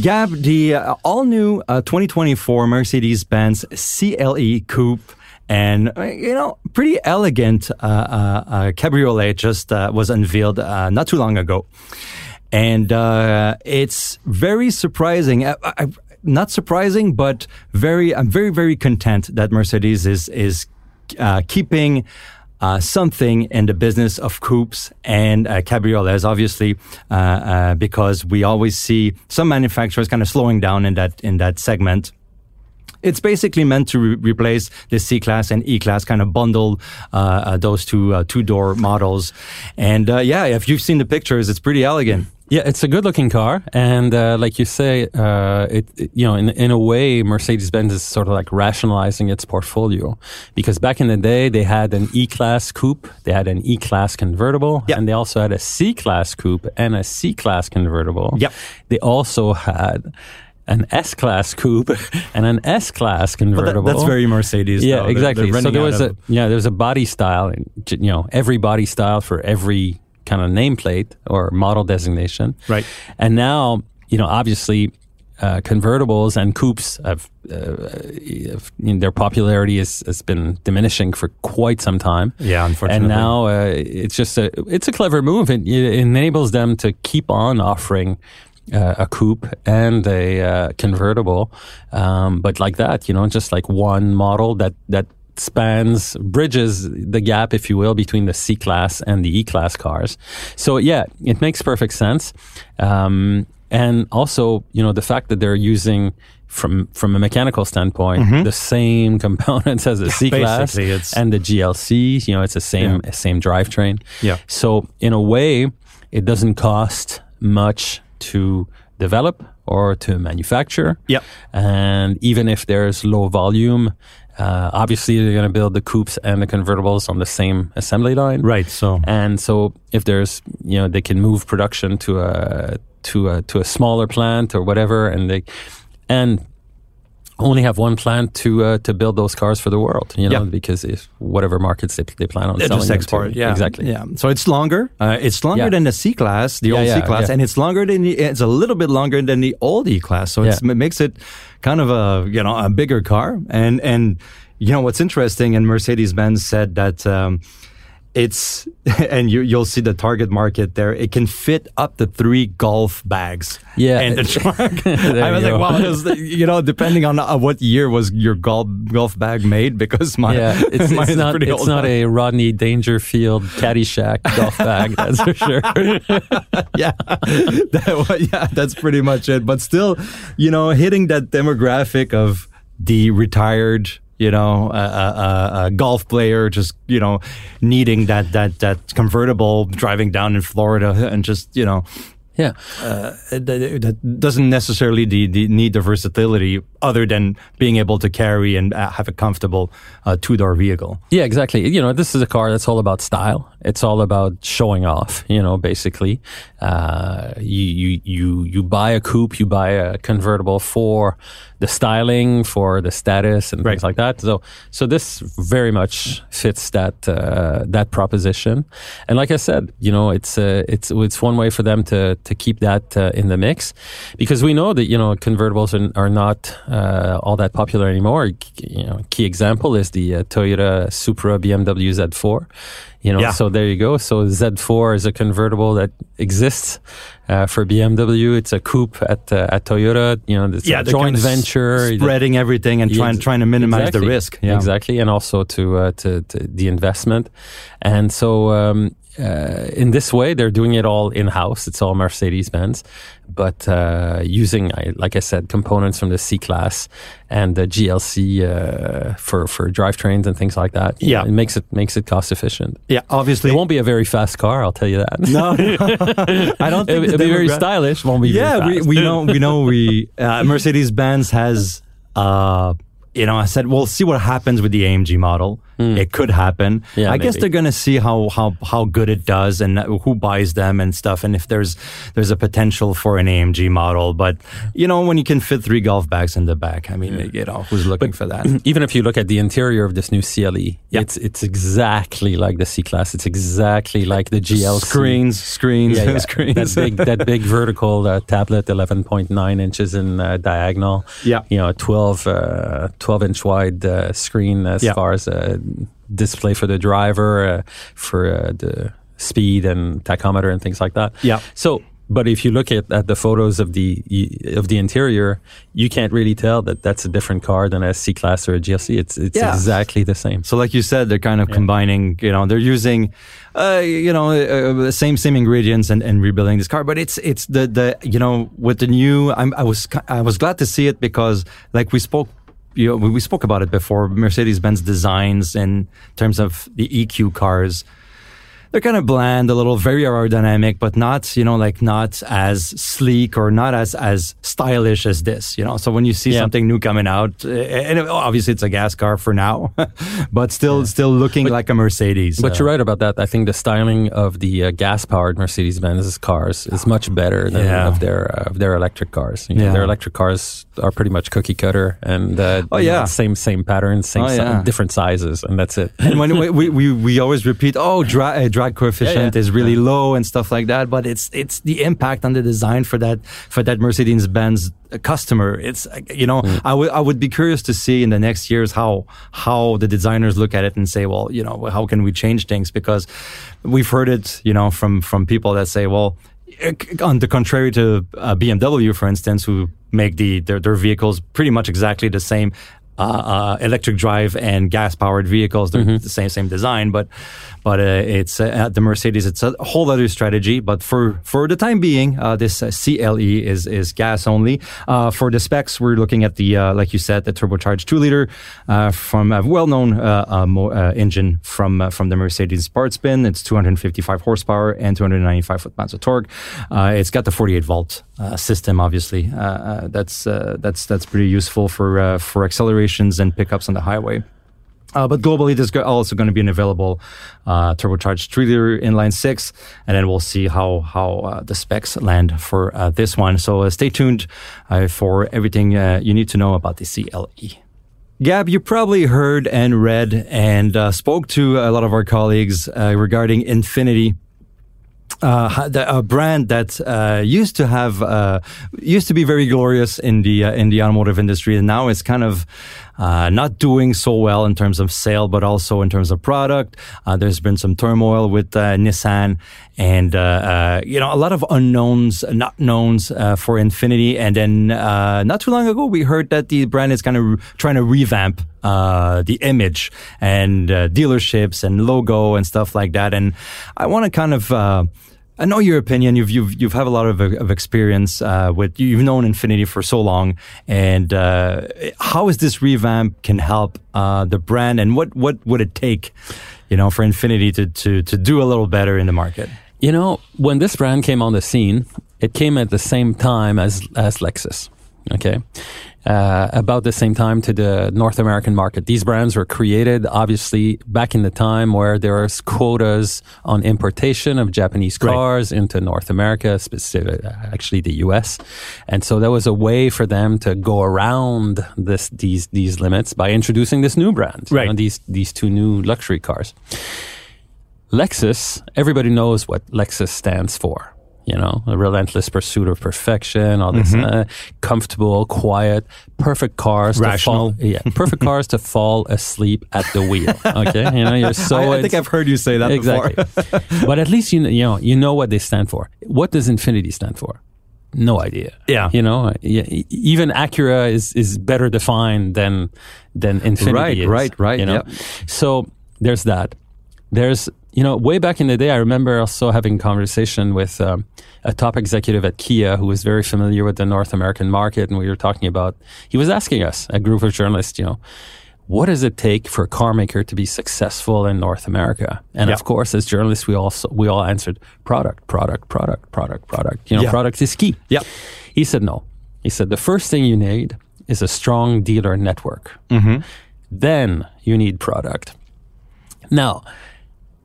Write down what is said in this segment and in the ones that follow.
Gab, the uh, all new uh, 2024 Mercedes Benz CLE Coupe and uh, you know pretty elegant uh, uh, uh cabriolet just uh, was unveiled uh, not too long ago. And it's very surprising I, I, not surprising but very i'm very very content that mercedes is is keeping uh, something in the business of coupes and uh, cabriolets, obviously, uh, uh, because we always see some manufacturers kind of slowing down in that in that segment. It's basically meant to re- replace the C class and E class, kind of bundle uh, uh, those two two door models. And yeah, if you've seen the pictures, it's pretty elegant. Yeah, it's a good looking car, and uh, like you say, uh, it, it, you know in in a way, Mercedes Benz is sort of like rationalizing its portfolio because back in the day they had an E class coupe, they had an E class convertible, yep. and they also had a C class coupe and a C class convertible. Yep. They also had an S class coupe and an S class convertible. That, that's very Mercedes. Yeah, though. exactly. They're, they're so there was a yeah, there was a body style, you know, every body style for every kind of nameplate or model designation. Right. And now, you know, obviously, uh, convertibles and coupes have, uh, have you know, their popularity has, has been diminishing for quite some time. Yeah, unfortunately. And now uh, it's just a it's a clever move. It, it enables them to keep on offering uh, a coupe and a uh, convertible, um, but like that, you know, just like one model that that spans, bridges the gap, if you will, between the C class and the E class cars. So yeah, it makes perfect sense. Um, and also, you know, the fact that they're using from from a mechanical standpoint mm-hmm. the same components as the C class and the GLC. You know, it's the same yeah. same drivetrain. Yeah. So in a way, it doesn't cost much to develop or to manufacture. Yep. And even if there's low volume, uh, obviously, they're going to build the coupes and the convertibles on the same assembly line. Right. So and so if there's you know they can move production to a to a to a smaller plant or whatever, and they and only have one plan to uh, to build those cars for the world, you know, because if whatever markets they, they plan on selling just export, to, yeah, exactly, yeah. So it's longer. Uh, it's longer yeah. than the C class, the yeah, old yeah, C class, yeah. and it's longer than the, it's a little bit longer than the old E class. So it makes it kind of a you know a bigger car, and and you know what's interesting, and Mercedes Benz said that. Um, it's and you you'll see the target market there. It can fit up to three golf bags. Yeah, in the truck. I was like, wow, was, you know, depending on uh, what year was your golf golf bag made, because my yeah, it's, it's not it's not a Rodney Dangerfield Caddyshack golf bag. That's for sure. yeah, that, yeah, that's pretty much it. But still, you know, hitting that demographic of the retired you know, a, a, a, golf player just, you know, needing that, that, that convertible driving down in Florida and just, you know, yeah, uh, that, that, doesn't necessarily the, the need the versatility other than being able to carry and uh, have a comfortable uh, two door vehicle. Yeah, exactly. You know, this is a car that's all about style. It's all about showing off. You know, basically, uh, you you you you buy a coupe, you buy a convertible for the styling, for the status, and right. things like that. So so this very much fits that uh, that proposition. And like I said, you know, it's uh, it's it's one way for them to to keep that uh, in the mix because we know that you know convertibles are, are not uh, all that popular anymore. You know, key example is the uh, Toyota Supra BMW Z4. You know, yeah. so there you go. So Z4 is a convertible that exists uh, for BMW. It's a coupe at uh, at Toyota. You know, it's yeah, a joint venture, spreading everything and trying trying to minimize exactly. the risk. Yeah. Exactly, and also to, uh, to, to the investment. And so um, uh, in this way, they're doing it all in house. It's all Mercedes Benz, but uh, using, like I said, components from the C class and the GLC uh, for for drivetrains and things like that. Yeah, it makes it makes it cost efficient. Yeah, obviously, it won't be a very fast car. I'll tell you that. No, I don't think it, will be very stylish. Won't be. Yeah, we, we know we know we uh, Mercedes Benz has. Uh, you know, I said we'll see what happens with the AMG model it could happen. Yeah, I guess they're going to see how, how, how good it does and who buys them and stuff. And if there's, there's a potential for an AMG model, but you know, when you can fit three golf bags in the back, I mean, you know, who's looking for that? even if you look at the interior of this new CLE, Yeah. it's it's exactly like the C class. It's exactly like the GLC. Screens, screens, Yeah, yeah. screens. that big that big vertical uh, tablet, 11.9 inches in uh, diagonal. Yeah. you know, 12 uh, 12 inch wide uh, screen as Yeah. far as a display for the driver, uh, for uh, the speed and tachometer and things like that. Yeah. So, but if you look at, at the photos of the of the interior, you can't really tell that that's a different car than a C class or a GLC. It's it's Yeah. exactly the same. So, like you said, they're kind of combining. You know, they're using, uh, you know, uh, the same same ingredients and, and rebuilding this car. But it's it's the the you know with the new. I'm, I was I was glad to see it because like we spoke. You know, we spoke about it before. Mercedes Benz designs in terms of the EQ cars. They're kind of bland, a little very aerodynamic, but not, you know, like not as sleek or not as as stylish as this, you know. So when you see Yeah. something new coming out, uh, and obviously it's a gas car for now, but still still looking like a Mercedes. But uh, you're right about that. I think the styling of the uh, gas-powered Mercedes-Benz cars is much better than Yeah. of their uh, of their electric cars. You know, Yeah. Their electric cars are pretty much cookie cutter and uh, Oh, you know, yeah. same same patterns, same Oh, si- different sizes, and that's it. and when we, we, we, we always repeat, oh, dra- uh, drag coefficient Yeah, yeah. is really low and stuff like that, but it's it's the impact on the design for that for that Mercedes Benz customer. It's you know Mm. I would I would be curious to see in the next years how how the designers look at it and say, well, you know, how can we change things because we've heard it, you know, from from people that say, well. uh, On the contrary to uh, BMW, for instance, who make the their, their vehicles pretty much exactly the same, electric drive and gas powered vehicles. They're the same same design, but but uh, it's uh, at the Mercedes. It's a whole other strategy. But for for the time being, uh, this uh, CLE is is gas only. Uh, for the specs, we're looking at the uh, like you said, the turbocharged two liter uh, from a well known uh, uh, mo- uh, engine from uh, from the Mercedes Smart Spin. It's 255 horsepower and 295 foot pounds of torque. Uh, it's got the 48 volt uh, system, obviously. Uh, uh, that's uh, that's that's pretty useful for uh, for accelerations and pickups on the highway. But globally, there's also going to be an available turbocharged 3 liter inline six, and then we'll see how how the specs land for this one. So stay tuned for everything you need to know about the CLE. Gab, you probably heard and read and uh, spoke to a lot of our colleagues uh, regarding Infiniti uh, a brand that uh, used to have uh, used to be very glorious in the uh, in the automotive industry, and now it's kind of uh, not doing so well in terms of sale, but also in terms of product. Uh, there's been some turmoil with uh, Nissan, and uh, uh, you know a lot of unknowns, not knowns uh, for Infiniti. And then uh, not too long ago, we heard that the brand is kind of re- trying to revamp uh, the image and uh, dealerships and logo and stuff like that. And I want to kind of uh, I know your opinion. You've you've you've have a lot of, of experience uh, with you've known Infiniti for so long, and uh, how is this revamp can help uh, the brand, and what what would it take, you know, for Infiniti to to to do a little better in the market? You know, when this brand came on the scene, it came at the same time as as Lexus. Okay, uh, about the same time to the North American market. These brands were created, obviously, back in the time where there was quotas on importation of Japanese Right. cars into North America, specific, actually the U.S. And so there was a way for them to go around this these these limits by introducing this new brand, you know, these these two new luxury cars. Lexus, everybody knows what Lexus stands for. You know, a relentless pursuit of perfection, all this uh, comfortable, quiet, perfect cars Mm-hmm. Rational. to fall, yeah, perfect cars to fall asleep at the wheel. Okay, you know, you're so. I, I think I've heard you say that exactly. before. but at least you know, you know you know what they stand for. What does Infiniti stand for? No idea. Yeah. you know, even Acura is is better defined than than Infiniti. Right, is, right, right, You know, yep. so there's that. There's you know, way back in the day, I remember also having conversation with um, a top executive at Kia who was very familiar with the North American market, and we were talking about. He was asking us, a group of journalists, you know, what does it take for a car maker to be successful in North America? And Yeah. of course, as journalists, we also we all answered product, product, product, product, product. You know, Yeah. product is key. Yeah. He said no. He said the first thing you need is a strong dealer network. Mm-hmm. Then you need product. Now,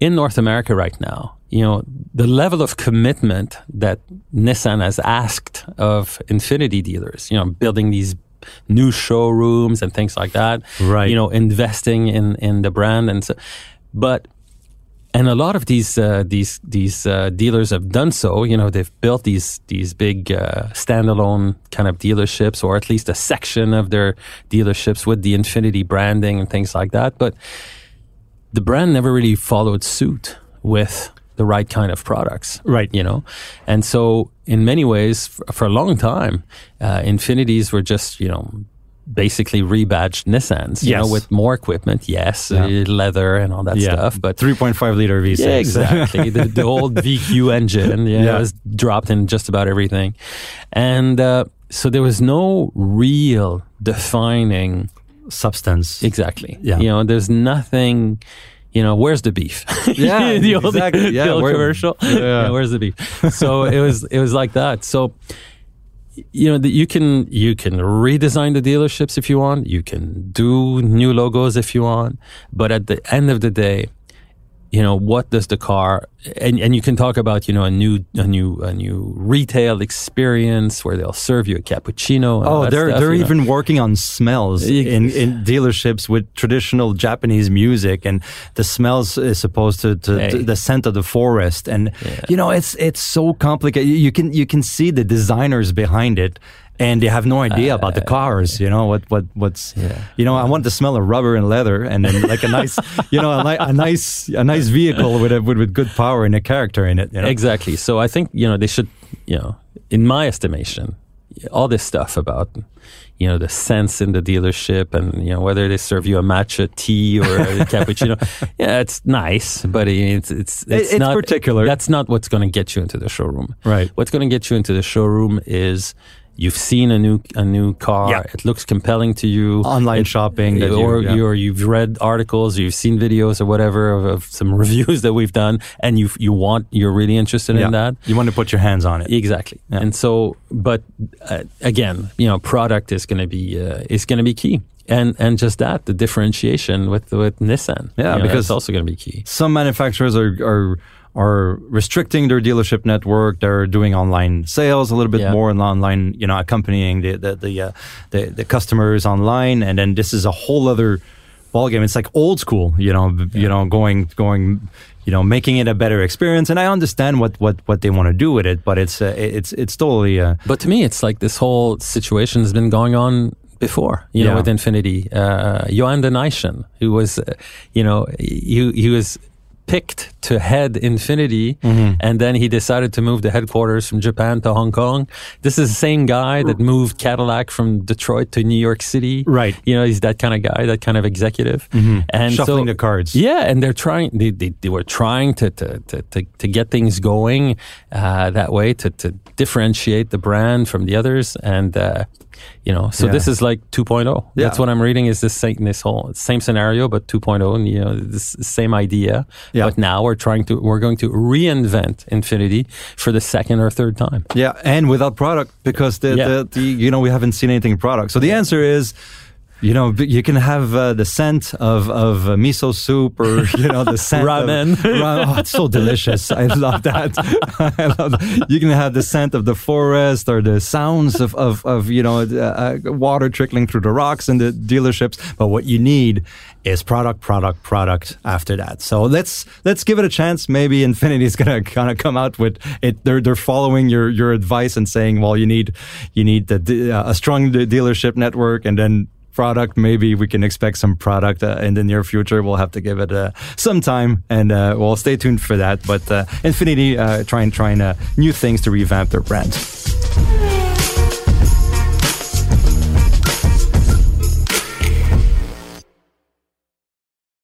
in North America right now, you know, the level of commitment that Nissan has asked of Infiniti dealers, you know, building these new showrooms and things like that. Right. You know, investing in, in the brand and so, but, and a lot of these uh, these these uh, dealers have done so. You know, they've built these these big uh, standalone kind of dealerships, or at least a section of their dealerships with the Infiniti branding and things like that. But the brand never really followed suit with the right kind of products. Right. You know, and so in many ways, f- for a long time, uh, Infinitis were just you know basically rebadged Nissans. You Yes. know, with more equipment, yes, uh, leather and all that stuff, but 3.5 liter V6. yeah, exactly. the, the old VQ engine, yeah, Yeah. was dropped in just about everything, and uh, so there was no real defining Substance. exactly. Yeah. you know, there's nothing. You know, where's the beef? Yeah, the old, exactly. Yeah, the old commercial. Yeah. where's the beef? So it was, it was like that. So you know, that you can you can redesign the dealerships if you want. You can do new logos if you want. But at the end of the day, you know, what does the car and, and you can talk about, you know, a new a new a new retail experience where they'll serve you a cappuccino. and Oh, they're stuff, they're you know. even working on smells in, in dealerships with traditional Japanese music, and the smells is supposed to, to, Hey. to- the scent of the forest, and Yeah. you know it's it's so complicated. You can you can see the designers behind it. And they have no idea about the cars, you know what what what's, Uh, Yeah. you know. I want the smell of rubber and leather, and then like a nice, you know, a, ni- a nice a nice vehicle with a with, with good power and a character in it. You know? Exactly. So I think, you know, they should, you know, in my estimation, all this stuff about, you know, the sense in the dealership and, you know, whether they serve you a matcha tea or a cappuccino. Yeah, it's nice, but it's, it's, it's, it's not particular. That's not what's going to get you into the showroom. Right. What's going to get you into the showroom is you've seen a new, a new car. Yeah. It looks compelling to you. Online shopping, that you- or yeah. you, or you've read articles, you've seen videos or whatever of, of some reviews that we've done, and you you want you're really interested in that. You want to put your hands on it. Exactly. Yeah. And so, but uh, again, you know, product is going to be uh, is going to be key, and and just that the differentiation with with Nissan. Yeah, you know, because- it's also going to be key. some manufacturers are, are are restricting their dealership network. They're doing online sales a little bit Yeah. more and online, you know, accompanying the the the, uh, the the customers online. And then this is a whole other ballgame. It's like old school, you know, b- you know, going going. You know, making it a better experience, and I understand what, what, what they want to do with it, but it's uh, it's it's totally uh, But to me, it's like this whole situation has been going on before, you know, with Infiniti. Uh, Johan de Nysschen, who was, uh, you know, he, he was picked to head Infiniti, Mm-hmm. and then he decided to move the headquarters from Japan to Hong Kong. This is the same guy that moved Cadillac from Detroit to New York City. Right. You know, he's that kind of guy, that kind of executive. And shuffling so, the cards. yeah, and they're trying. They, they, they were trying to to, to, to to get things going uh, that way to to differentiate the brand from the others, and uh, you know, so Yeah. this is like 2.0. Yeah. That's what I'm reading. Is this same, this whole same scenario, but 2.0, and you know, this same idea. Yeah. But now we're trying to we're going to reinvent Infiniti for the second or third time. Yeah, and without product because the, Yeah. the, the you know we haven't seen anything product. So the answer is. You know, you can have uh, the scent of of uh, miso soup, or you know, the scent Ramen. Of, ra- oh, it's so delicious! I love that. I love that. You can have the scent of the forest, or the sounds of of, of you know uh, uh, water trickling through the rocks in the dealerships. But what you need is product, product, product. After that, so let's let's give it a chance. Maybe Infiniti is gonna kind of come out with it. They're they're following your your advice and saying, well, you need you need the, uh, a strong dealership network, and then product. Maybe we can expect some product uh, in the near future. We'll have to give it uh, some time, and uh, we'll stay tuned for that. But uh, Infiniti uh, trying trying uh, new things to revamp their brand.